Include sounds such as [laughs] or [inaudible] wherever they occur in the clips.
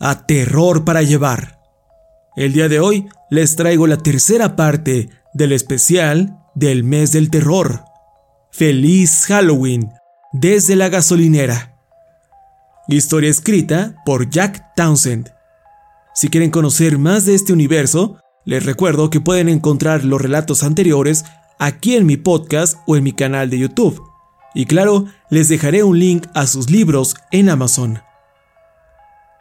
a Terror para Llevar. El día de hoy les traigo la tercera parte del especial del mes del terror. Feliz Halloween desde la gasolinera. Historia escrita por Jack Townsend. Si quieren conocer más de este universo, les recuerdo que pueden encontrar los relatos anteriores aquí en mi podcast o en mi canal de YouTube. Y claro, les dejaré un link a sus libros en Amazon.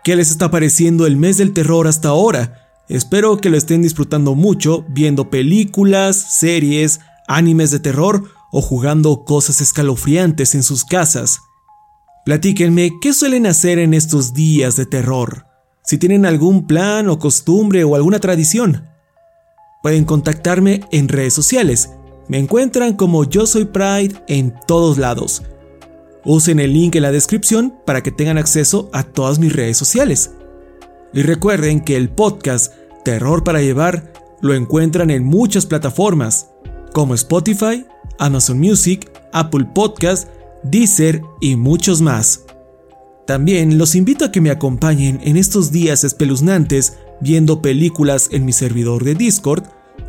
¿Qué les está pareciendo el mes del terror hasta ahora? Espero que lo estén disfrutando mucho viendo películas, series, animes de terror o jugando cosas escalofriantes en sus casas. Platíquenme qué suelen hacer en estos días de terror. Si tienen algún plan o costumbre o alguna tradición. Pueden contactarme en redes sociales. Me encuentran como Yo Soy Pride en todos lados. Usen el link en la descripción para que tengan acceso a todas mis redes sociales. Y recuerden que el podcast Terror para Llevar lo encuentran en muchas plataformas, como Spotify, Amazon Music, Apple Podcast, Deezer y muchos más. También los invito a que me acompañen en estos días espeluznantes viendo películas en mi servidor de Discord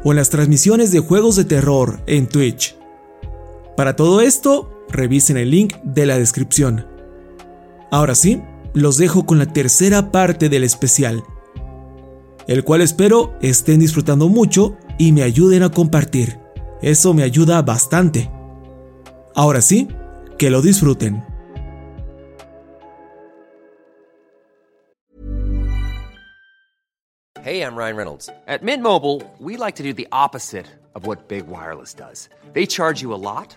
o en las transmisiones de juegos de terror en Twitch. Para todo esto, revisen el link de la descripción. Ahora sí, los dejo con la tercera parte del especial, el cual espero estén disfrutando mucho y me ayuden a compartir. Eso me ayuda bastante. Ahora sí, que lo disfruten. Hey, I'm Ryan Reynolds. At Mint Mobile, we like to do the opposite of what Big Wireless does. They charge you a lot,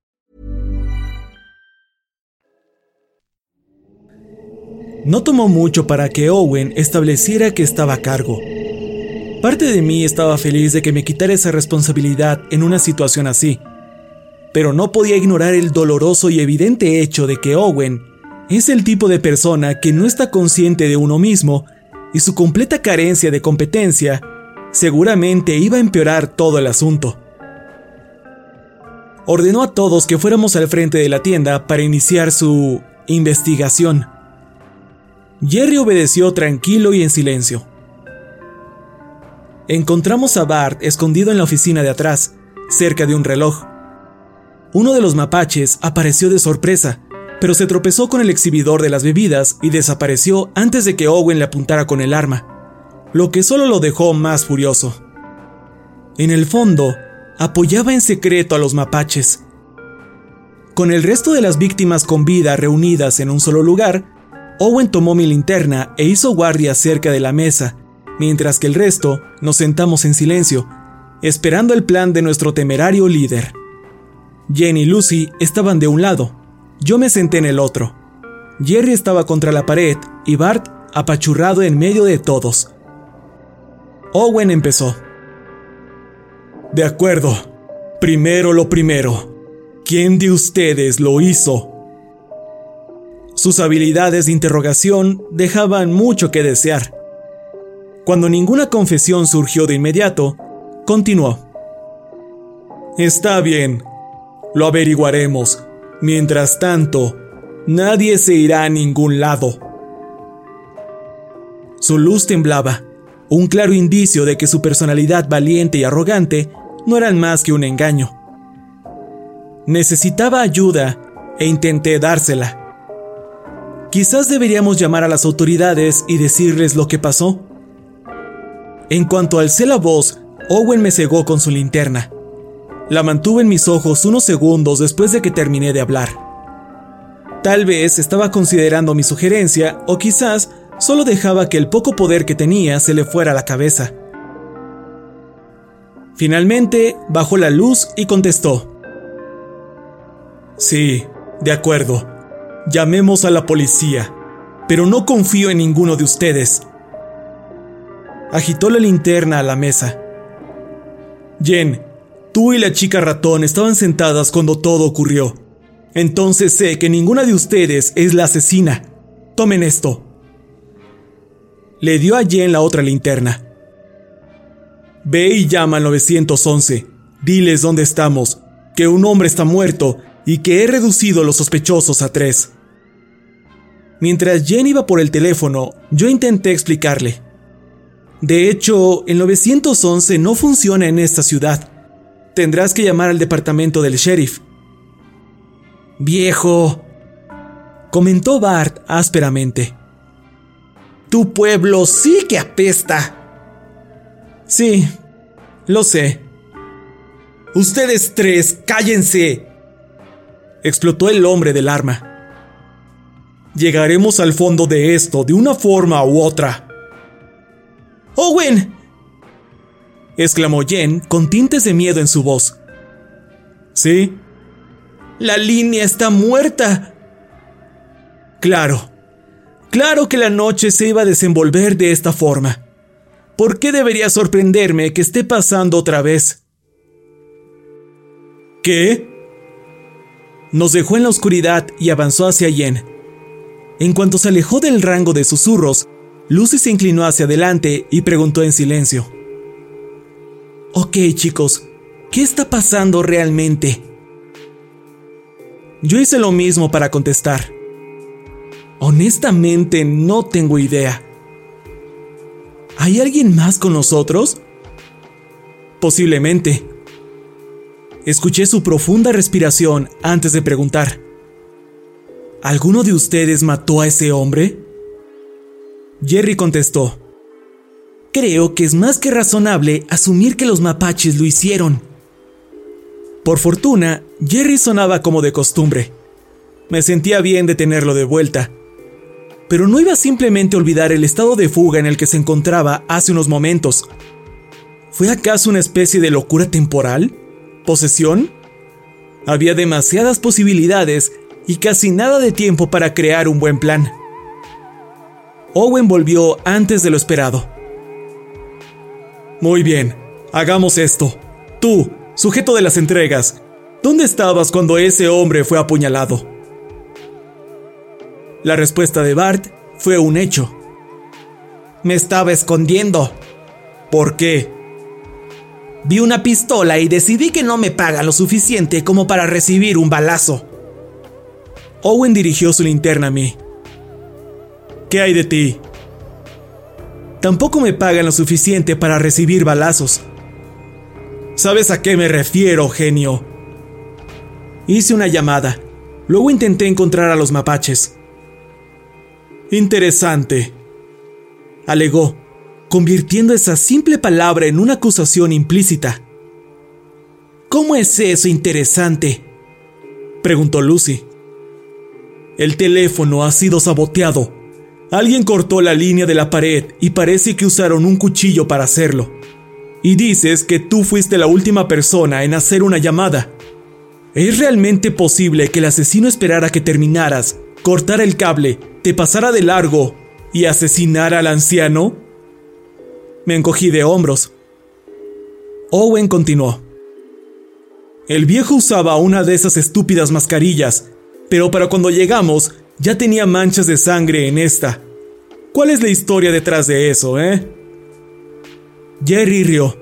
No tomó mucho para que Owen estableciera que estaba a cargo. Parte de mí estaba feliz de que me quitara esa responsabilidad en una situación así, pero no podía ignorar el doloroso y evidente hecho de que Owen es el tipo de persona que no está consciente de uno mismo y su completa carencia de competencia seguramente iba a empeorar todo el asunto. Ordenó a todos que fuéramos al frente de la tienda para iniciar su investigación. Jerry obedeció tranquilo y en silencio. Encontramos a Bart escondido en la oficina de atrás, cerca de un reloj. Uno de los mapaches apareció de sorpresa, pero se tropezó con el exhibidor de las bebidas y desapareció antes de que Owen le apuntara con el arma, lo que solo lo dejó más furioso. En el fondo, apoyaba en secreto a los mapaches. Con el resto de las víctimas con vida reunidas en un solo lugar, Owen tomó mi linterna e hizo guardia cerca de la mesa, mientras que el resto nos sentamos en silencio, esperando el plan de nuestro temerario líder. Jenny y Lucy estaban de un lado, yo me senté en el otro. Jerry estaba contra la pared y Bart apachurrado en medio de todos. Owen empezó. De acuerdo. Primero lo primero. ¿Quién de ustedes lo hizo? Sus habilidades de interrogación dejaban mucho que desear. Cuando ninguna confesión surgió de inmediato, continuó. Está bien, lo averiguaremos. Mientras tanto, nadie se irá a ningún lado. Su luz temblaba, un claro indicio de que su personalidad valiente y arrogante no eran más que un engaño. Necesitaba ayuda e intenté dársela. Quizás deberíamos llamar a las autoridades y decirles lo que pasó. En cuanto alcé la voz, Owen me cegó con su linterna. La mantuve en mis ojos unos segundos después de que terminé de hablar. Tal vez estaba considerando mi sugerencia o quizás solo dejaba que el poco poder que tenía se le fuera a la cabeza. Finalmente bajó la luz y contestó. Sí, de acuerdo. Llamemos a la policía, pero no confío en ninguno de ustedes. Agitó la linterna a la mesa. Jen, Tú y la chica ratón estaban sentadas cuando todo ocurrió. Entonces sé que ninguna de ustedes es la asesina. Tomen esto. Le dio a Jen la otra linterna. Ve y llama al 911. Diles dónde estamos, que un hombre está muerto y que he reducido los sospechosos a tres. Mientras Jen iba por el teléfono, yo intenté explicarle. De hecho, el 911 no funciona en esta ciudad. Tendrás que llamar al departamento del sheriff. Viejo, comentó Bart ásperamente. Tu pueblo sí que apesta. Sí, lo sé. Ustedes tres, cállense. Explotó el hombre del arma. Llegaremos al fondo de esto de una forma u otra. Owen, exclamó Jen con tintes de miedo en su voz. ¿Sí? La línea está muerta. Claro, claro que la noche se iba a desenvolver de esta forma. ¿Por qué debería sorprenderme que esté pasando otra vez? ¿Qué? Nos dejó en la oscuridad y avanzó hacia Jen. En cuanto se alejó del rango de susurros, Lucy se inclinó hacia adelante y preguntó en silencio. Ok chicos, ¿qué está pasando realmente? Yo hice lo mismo para contestar. Honestamente no tengo idea. ¿Hay alguien más con nosotros? Posiblemente. Escuché su profunda respiración antes de preguntar. ¿Alguno de ustedes mató a ese hombre? Jerry contestó. Creo que es más que razonable asumir que los mapaches lo hicieron. Por fortuna, Jerry sonaba como de costumbre. Me sentía bien de tenerlo de vuelta. Pero no iba simplemente a olvidar el estado de fuga en el que se encontraba hace unos momentos. ¿Fue acaso una especie de locura temporal? ¿Posesión? Había demasiadas posibilidades y casi nada de tiempo para crear un buen plan. Owen volvió antes de lo esperado. Muy bien, hagamos esto. Tú, sujeto de las entregas, ¿dónde estabas cuando ese hombre fue apuñalado? La respuesta de Bart fue un hecho. Me estaba escondiendo. ¿Por qué? Vi una pistola y decidí que no me paga lo suficiente como para recibir un balazo. Owen dirigió su linterna a mí. ¿Qué hay de ti? Tampoco me pagan lo suficiente para recibir balazos. ¿Sabes a qué me refiero, genio? Hice una llamada. Luego intenté encontrar a los mapaches. Interesante, alegó, convirtiendo esa simple palabra en una acusación implícita. ¿Cómo es eso interesante? preguntó Lucy. El teléfono ha sido saboteado. Alguien cortó la línea de la pared y parece que usaron un cuchillo para hacerlo. Y dices que tú fuiste la última persona en hacer una llamada. ¿Es realmente posible que el asesino esperara que terminaras, cortara el cable, te pasara de largo y asesinara al anciano? Me encogí de hombros. Owen continuó. El viejo usaba una de esas estúpidas mascarillas, pero para cuando llegamos ya tenía manchas de sangre en esta. ¿Cuál es la historia detrás de eso, eh? Jerry rió.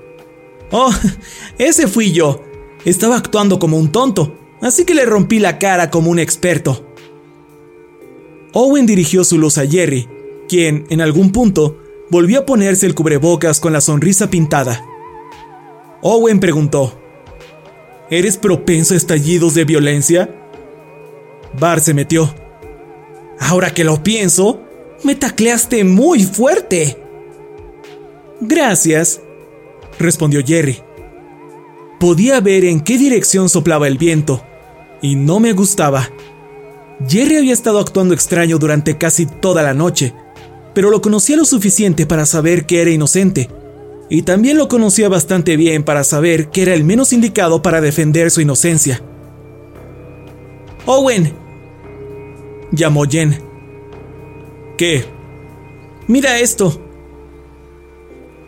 Oh, [laughs] ese fui yo. Estaba actuando como un tonto, así que le rompí la cara como un experto. Owen dirigió su luz a Jerry, quien, en algún punto, volvió a ponerse el cubrebocas con la sonrisa pintada. Owen preguntó, ¿Eres propenso a estallidos de violencia? Bar se metió. Ahora que lo pienso, me tacleaste muy fuerte. Gracias, respondió Jerry. Podía ver en qué dirección soplaba el viento, y no me gustaba. Jerry había estado actuando extraño durante casi toda la noche, pero lo conocía lo suficiente para saber que era inocente, y también lo conocía bastante bien para saber que era el menos indicado para defender su inocencia. Owen, llamó Jen. ¿Qué? Mira esto.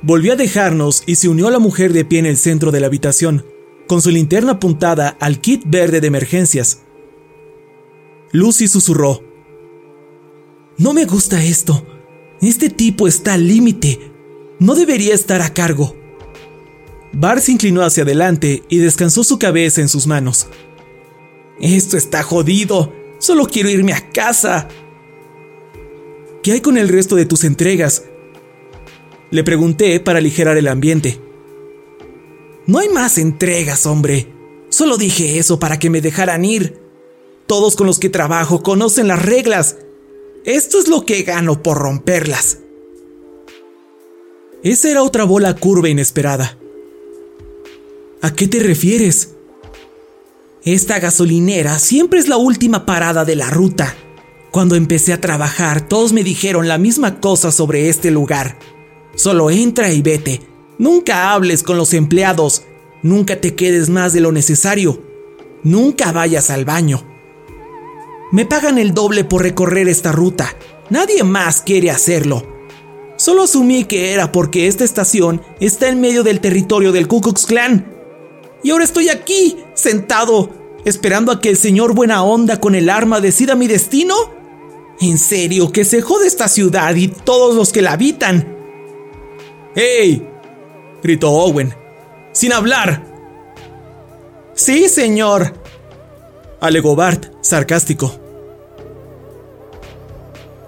Volvió a dejarnos y se unió a la mujer de pie en el centro de la habitación, con su linterna apuntada al kit verde de emergencias. Lucy susurró. No me gusta esto. Este tipo está al límite. No debería estar a cargo. Bar se inclinó hacia adelante y descansó su cabeza en sus manos. Esto está jodido. Solo quiero irme a casa. ¿Qué hay con el resto de tus entregas? Le pregunté para aligerar el ambiente. No hay más entregas, hombre. Solo dije eso para que me dejaran ir. Todos con los que trabajo conocen las reglas. Esto es lo que gano por romperlas. Esa era otra bola curva inesperada. ¿A qué te refieres? Esta gasolinera siempre es la última parada de la ruta. Cuando empecé a trabajar, todos me dijeron la misma cosa sobre este lugar. Solo entra y vete. Nunca hables con los empleados. Nunca te quedes más de lo necesario. Nunca vayas al baño. Me pagan el doble por recorrer esta ruta. Nadie más quiere hacerlo. Solo asumí que era porque esta estación está en medio del territorio del Ku Klux Klan. Y ahora estoy aquí, sentado, esperando a que el señor Buena Onda con el arma decida mi destino. En serio, que se jode esta ciudad y todos los que la habitan. ¡Hey! gritó Owen. ¡Sin hablar! Sí, señor, alegó Bart, sarcástico.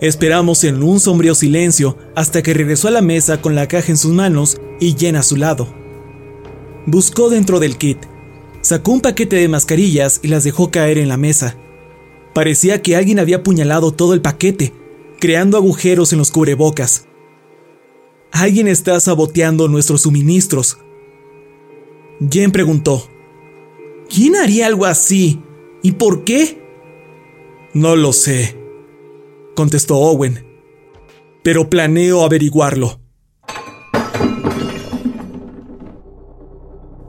Esperamos en un sombrío silencio hasta que regresó a la mesa con la caja en sus manos y Jen a su lado. Buscó dentro del kit, sacó un paquete de mascarillas y las dejó caer en la mesa. Parecía que alguien había apuñalado todo el paquete, creando agujeros en los cubrebocas. Alguien está saboteando nuestros suministros. Jen preguntó, ¿quién haría algo así? ¿Y por qué? No lo sé, contestó Owen, pero planeo averiguarlo.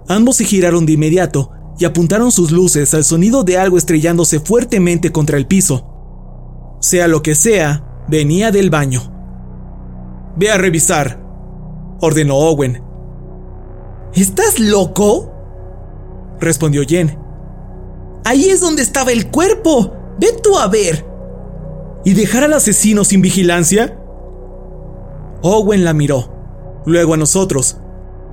Ambos se giraron de inmediato y apuntaron sus luces al sonido de algo estrellándose fuertemente contra el piso. Sea lo que sea, venía del baño. Ve a revisar, ordenó Owen. ¿Estás loco? respondió Jen. Ahí es donde estaba el cuerpo. Ve tú a ver. ¿Y dejar al asesino sin vigilancia? Owen la miró, luego a nosotros.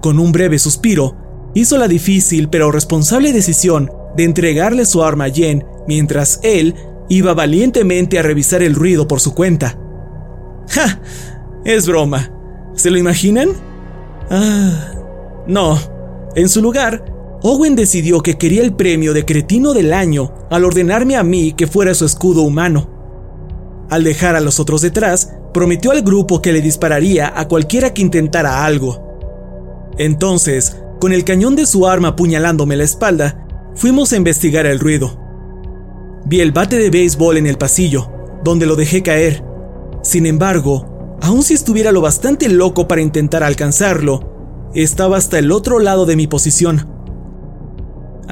Con un breve suspiro, hizo la difícil pero responsable decisión de entregarle su arma a Jen mientras él iba valientemente a revisar el ruido por su cuenta. ¡Ja! Es broma. ¿Se lo imaginan? Ah. No. En su lugar, Owen decidió que quería el premio de cretino del año al ordenarme a mí que fuera su escudo humano. Al dejar a los otros detrás, prometió al grupo que le dispararía a cualquiera que intentara algo. Entonces, con el cañón de su arma apuñalándome la espalda, fuimos a investigar el ruido. Vi el bate de béisbol en el pasillo, donde lo dejé caer. Sin embargo, aun si estuviera lo bastante loco para intentar alcanzarlo, estaba hasta el otro lado de mi posición.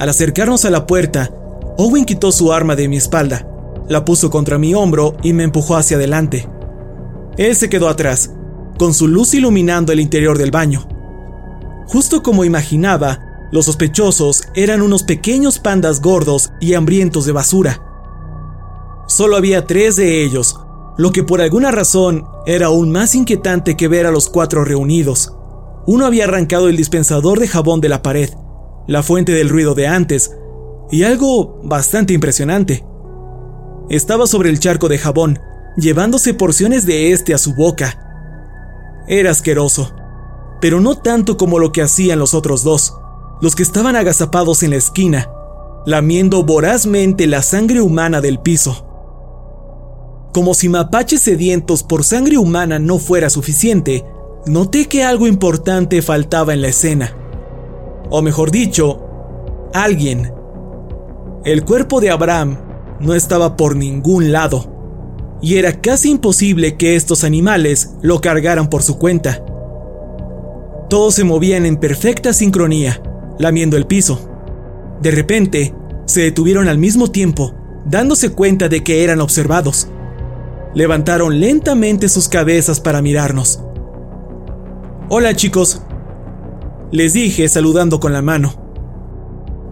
Al acercarnos a la puerta, Owen quitó su arma de mi espalda, la puso contra mi hombro y me empujó hacia adelante. Él se quedó atrás, con su luz iluminando el interior del baño. Justo como imaginaba, los sospechosos eran unos pequeños pandas gordos y hambrientos de basura. Solo había tres de ellos, lo que por alguna razón era aún más inquietante que ver a los cuatro reunidos. Uno había arrancado el dispensador de jabón de la pared, la fuente del ruido de antes, y algo bastante impresionante. Estaba sobre el charco de jabón, llevándose porciones de este a su boca. Era asqueroso, pero no tanto como lo que hacían los otros dos, los que estaban agazapados en la esquina, lamiendo vorazmente la sangre humana del piso. Como si mapaches sedientos por sangre humana no fuera suficiente, noté que algo importante faltaba en la escena. O mejor dicho, alguien. El cuerpo de Abraham no estaba por ningún lado, y era casi imposible que estos animales lo cargaran por su cuenta. Todos se movían en perfecta sincronía, lamiendo el piso. De repente, se detuvieron al mismo tiempo, dándose cuenta de que eran observados. Levantaron lentamente sus cabezas para mirarnos. Hola chicos, les dije saludando con la mano.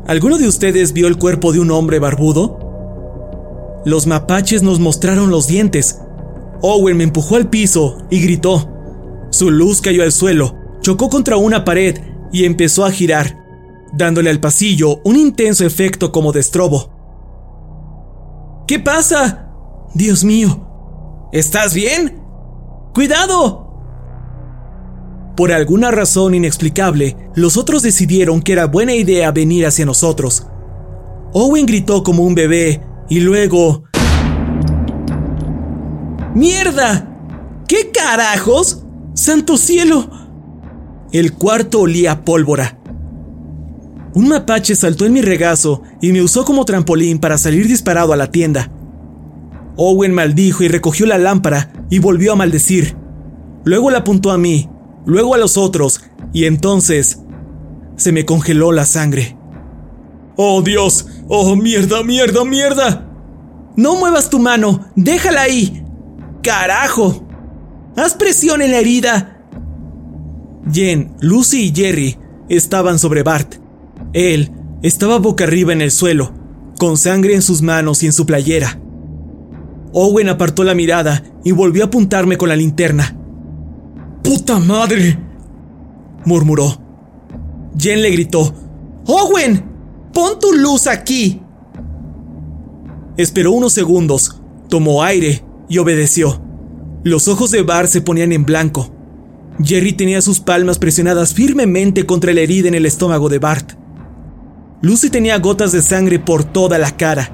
¿Alguno de ustedes vio el cuerpo de un hombre barbudo? Los mapaches nos mostraron los dientes. Owen me empujó al piso y gritó. Su luz cayó al suelo, chocó contra una pared y empezó a girar, dándole al pasillo un intenso efecto como de estrobo. ¿Qué pasa? Dios mío, ¿Estás bien? ¡Cuidado! Por alguna razón inexplicable, los otros decidieron que era buena idea venir hacia nosotros. Owen gritó como un bebé y luego... ¡Mierda! ¿Qué carajos? ¡Santo cielo! El cuarto olía a pólvora. Un mapache saltó en mi regazo y me usó como trampolín para salir disparado a la tienda. Owen maldijo y recogió la lámpara y volvió a maldecir. Luego la apuntó a mí, luego a los otros, y entonces se me congeló la sangre. ¡Oh Dios! ¡Oh mierda, mierda, mierda! No muevas tu mano, déjala ahí. ¡Carajo! ¡Haz presión en la herida! Jen, Lucy y Jerry estaban sobre Bart. Él estaba boca arriba en el suelo, con sangre en sus manos y en su playera. Owen apartó la mirada y volvió a apuntarme con la linterna. ¡Puta madre! murmuró. Jen le gritó, ¡Owen! ¡Pon tu luz aquí! Esperó unos segundos, tomó aire y obedeció. Los ojos de Bar se ponían en blanco. Jerry tenía sus palmas presionadas firmemente contra la herida en el estómago de Bart. Lucy tenía gotas de sangre por toda la cara.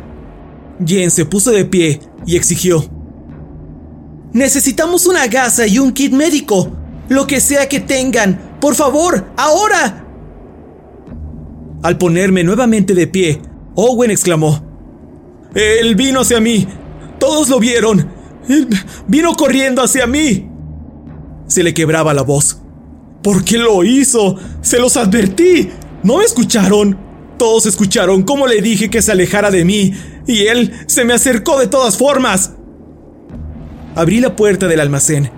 Jen se puso de pie y exigió. Necesitamos una gasa y un kit médico. Lo que sea que tengan. Por favor, ahora. Al ponerme nuevamente de pie, Owen exclamó. Él vino hacia mí. Todos lo vieron. Él vino corriendo hacia mí. Se le quebraba la voz. ¿Por qué lo hizo? Se los advertí. ¿No me escucharon? Todos escucharon cómo le dije que se alejara de mí y él se me acercó de todas formas. Abrí la puerta del almacén.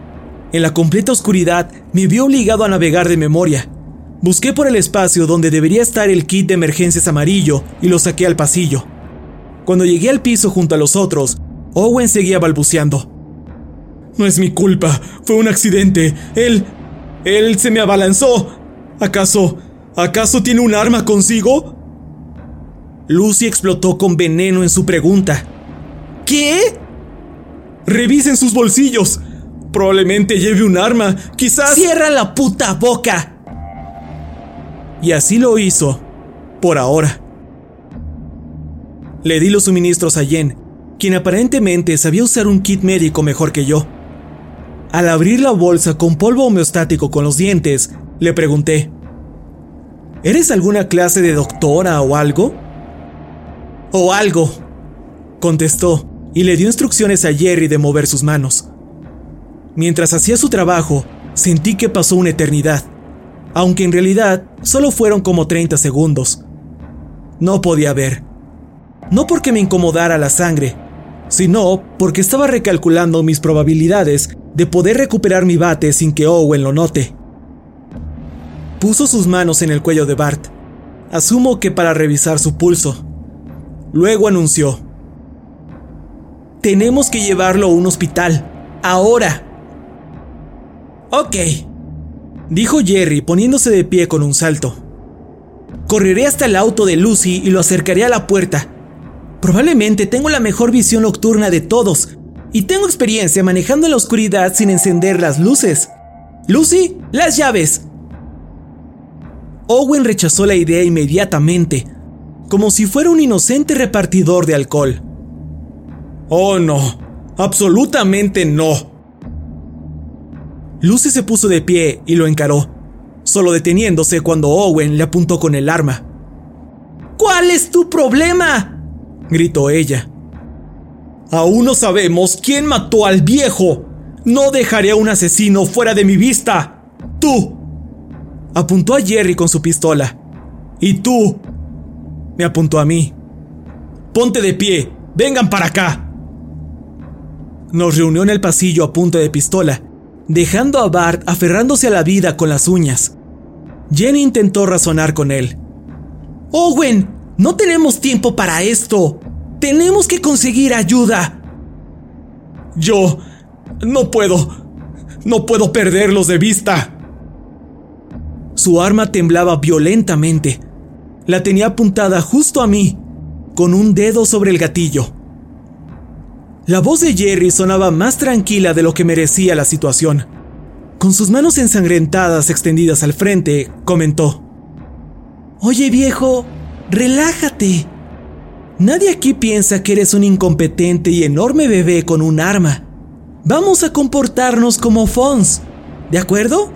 En la completa oscuridad me vi obligado a navegar de memoria. Busqué por el espacio donde debería estar el kit de emergencias amarillo y lo saqué al pasillo. Cuando llegué al piso junto a los otros, Owen seguía balbuceando. No es mi culpa, fue un accidente. Él... Él se me abalanzó. ¿Acaso... ¿Acaso tiene un arma consigo? Lucy explotó con veneno en su pregunta. ¿Qué? Revisen sus bolsillos. Probablemente lleve un arma. Quizás... ¡Cierra la puta boca! Y así lo hizo. Por ahora. Le di los suministros a Jen, quien aparentemente sabía usar un kit médico mejor que yo. Al abrir la bolsa con polvo homeostático con los dientes, le pregunté, ¿Eres alguna clase de doctora o algo? O algo, contestó y le dio instrucciones a Jerry de mover sus manos. Mientras hacía su trabajo, sentí que pasó una eternidad, aunque en realidad solo fueron como 30 segundos. No podía ver. No porque me incomodara la sangre, sino porque estaba recalculando mis probabilidades de poder recuperar mi bate sin que Owen lo note. Puso sus manos en el cuello de Bart, asumo que para revisar su pulso. Luego anunció, Tenemos que llevarlo a un hospital, ahora. Ok, dijo Jerry poniéndose de pie con un salto. Correré hasta el auto de Lucy y lo acercaré a la puerta. Probablemente tengo la mejor visión nocturna de todos y tengo experiencia manejando en la oscuridad sin encender las luces. Lucy, las llaves. Owen rechazó la idea inmediatamente, como si fuera un inocente repartidor de alcohol. Oh no, absolutamente no. Lucy se puso de pie y lo encaró, solo deteniéndose cuando Owen le apuntó con el arma. ¿Cuál es tu problema? gritó ella. Aún no sabemos quién mató al viejo. No dejaré a un asesino fuera de mi vista. Tú. Apuntó a Jerry con su pistola. Y tú. Me apuntó a mí. Ponte de pie. Vengan para acá. Nos reunió en el pasillo a punta de pistola, dejando a Bart aferrándose a la vida con las uñas. Jenny intentó razonar con él. Owen, no tenemos tiempo para esto. Tenemos que conseguir ayuda. Yo no puedo. No puedo perderlos de vista. Su arma temblaba violentamente. La tenía apuntada justo a mí, con un dedo sobre el gatillo. La voz de Jerry sonaba más tranquila de lo que merecía la situación. Con sus manos ensangrentadas extendidas al frente, comentó. Oye viejo, relájate. Nadie aquí piensa que eres un incompetente y enorme bebé con un arma. Vamos a comportarnos como Fons, ¿de acuerdo?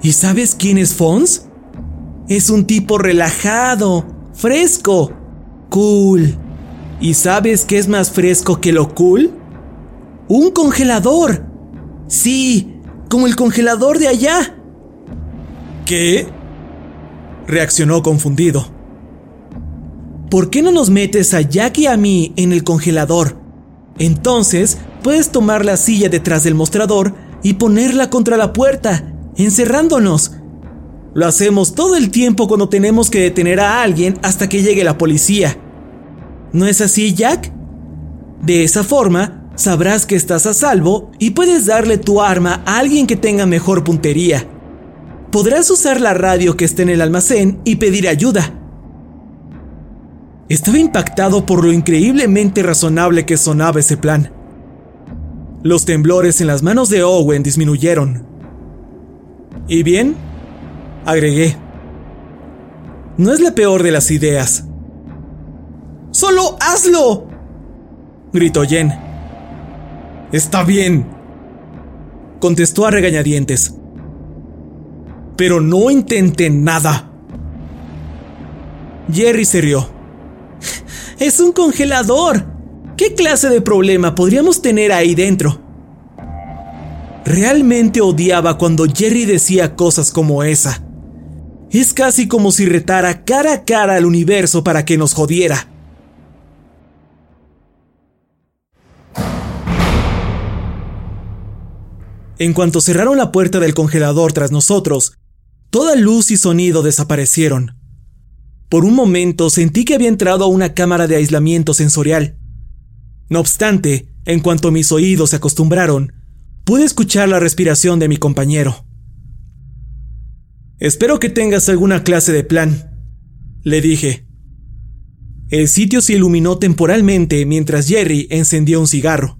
¿Y sabes quién es Fons? Es un tipo relajado, fresco, cool. ¿Y sabes qué es más fresco que lo cool? Un congelador. Sí, como el congelador de allá. ¿Qué? Reaccionó confundido. ¿por qué no nos metes a Jack y a mí en el congelador? Entonces puedes tomar la silla detrás del mostrador y ponerla contra la puerta, encerrándonos. Lo hacemos todo el tiempo cuando tenemos que detener a alguien hasta que llegue la policía. ¿No es así, Jack? De esa forma, sabrás que estás a salvo y puedes darle tu arma a alguien que tenga mejor puntería. Podrás usar la radio que esté en el almacén y pedir ayuda. Estaba impactado por lo increíblemente razonable que sonaba ese plan. Los temblores en las manos de Owen disminuyeron. ¿Y bien? Agregué. No es la peor de las ideas. ¡Solo hazlo! gritó Jen. Está bien, contestó a regañadientes. Pero no intenten nada. Jerry se rió. [laughs] ¡Es un congelador! ¿Qué clase de problema podríamos tener ahí dentro? Realmente odiaba cuando Jerry decía cosas como esa. Es casi como si retara cara a cara al universo para que nos jodiera. En cuanto cerraron la puerta del congelador tras nosotros, toda luz y sonido desaparecieron. Por un momento sentí que había entrado a una cámara de aislamiento sensorial. No obstante, en cuanto mis oídos se acostumbraron, pude escuchar la respiración de mi compañero. Espero que tengas alguna clase de plan, le dije. El sitio se iluminó temporalmente mientras Jerry encendió un cigarro.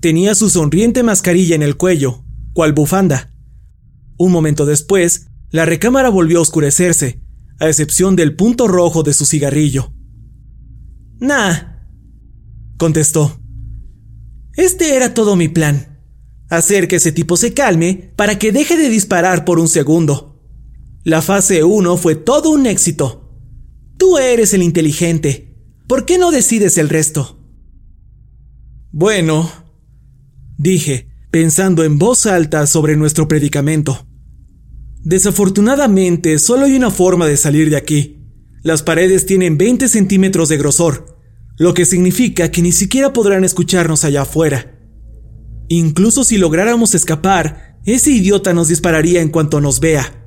Tenía su sonriente mascarilla en el cuello, cual bufanda. Un momento después, la recámara volvió a oscurecerse, a excepción del punto rojo de su cigarrillo. Nah, contestó. Este era todo mi plan. Hacer que ese tipo se calme para que deje de disparar por un segundo. La fase 1 fue todo un éxito. Tú eres el inteligente. ¿Por qué no decides el resto? Bueno, dije, pensando en voz alta sobre nuestro predicamento. Desafortunadamente, solo hay una forma de salir de aquí. Las paredes tienen 20 centímetros de grosor, lo que significa que ni siquiera podrán escucharnos allá afuera. Incluso si lográramos escapar, ese idiota nos dispararía en cuanto nos vea.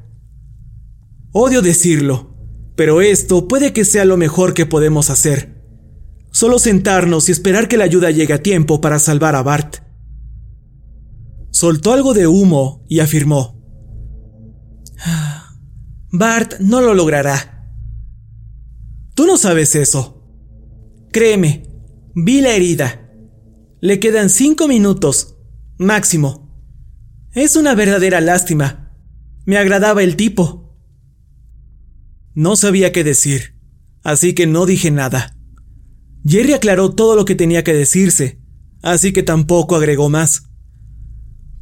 Odio decirlo, pero esto puede que sea lo mejor que podemos hacer. Solo sentarnos y esperar que la ayuda llegue a tiempo para salvar a Bart. Soltó algo de humo y afirmó. Bart no lo logrará. Tú no sabes eso. Créeme, vi la herida. Le quedan cinco minutos, máximo. Es una verdadera lástima. Me agradaba el tipo. No sabía qué decir, así que no dije nada. Jerry aclaró todo lo que tenía que decirse, así que tampoco agregó más.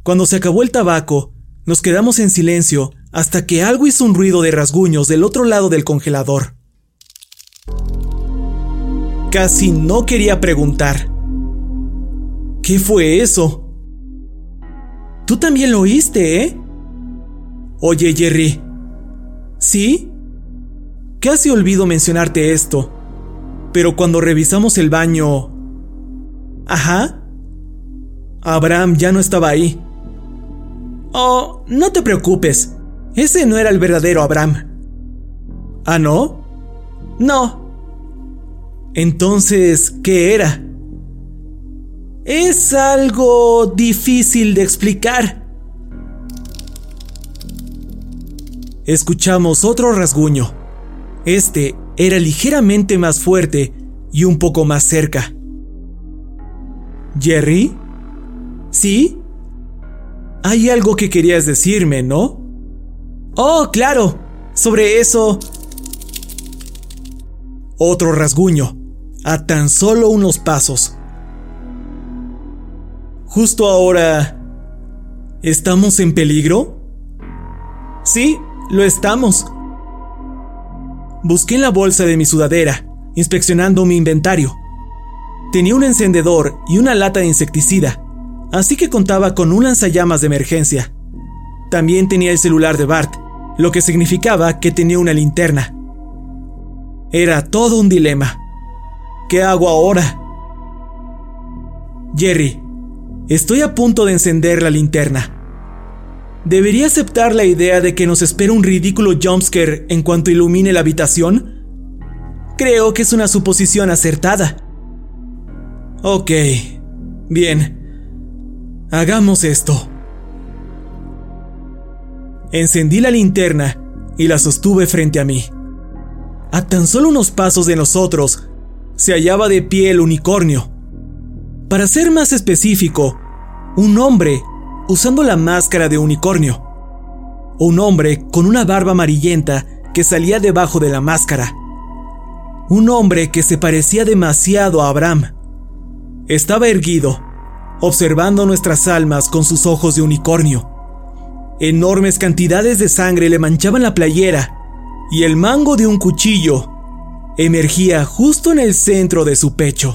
Cuando se acabó el tabaco, nos quedamos en silencio hasta que algo hizo un ruido de rasguños del otro lado del congelador. Casi no quería preguntar. ¿Qué fue eso? Tú también lo oíste, ¿eh? Oye, Jerry. ¿Sí? Casi olvido mencionarte esto. Pero cuando revisamos el baño... Ajá. Abraham ya no estaba ahí. Oh, no te preocupes. Ese no era el verdadero Abraham. ¿Ah, no? No. Entonces, ¿qué era? Es algo difícil de explicar. Escuchamos otro rasguño. Este era ligeramente más fuerte y un poco más cerca. ¿Jerry? ¿Sí? Hay algo que querías decirme, ¿no? Oh, claro. Sobre eso... Otro rasguño, a tan solo unos pasos. Justo ahora... ¿Estamos en peligro? Sí, lo estamos. Busqué en la bolsa de mi sudadera, inspeccionando mi inventario. Tenía un encendedor y una lata de insecticida, así que contaba con un lanzallamas de emergencia. También tenía el celular de Bart, lo que significaba que tenía una linterna. Era todo un dilema. ¿Qué hago ahora? Jerry, estoy a punto de encender la linterna. ¿Debería aceptar la idea de que nos espera un ridículo jumpscare en cuanto ilumine la habitación? Creo que es una suposición acertada. Ok, bien. Hagamos esto. Encendí la linterna y la sostuve frente a mí. A tan solo unos pasos de nosotros se hallaba de pie el unicornio. Para ser más específico, un hombre usando la máscara de unicornio. Un hombre con una barba amarillenta que salía debajo de la máscara. Un hombre que se parecía demasiado a Abraham. Estaba erguido, observando nuestras almas con sus ojos de unicornio. Enormes cantidades de sangre le manchaban la playera y el mango de un cuchillo emergía justo en el centro de su pecho.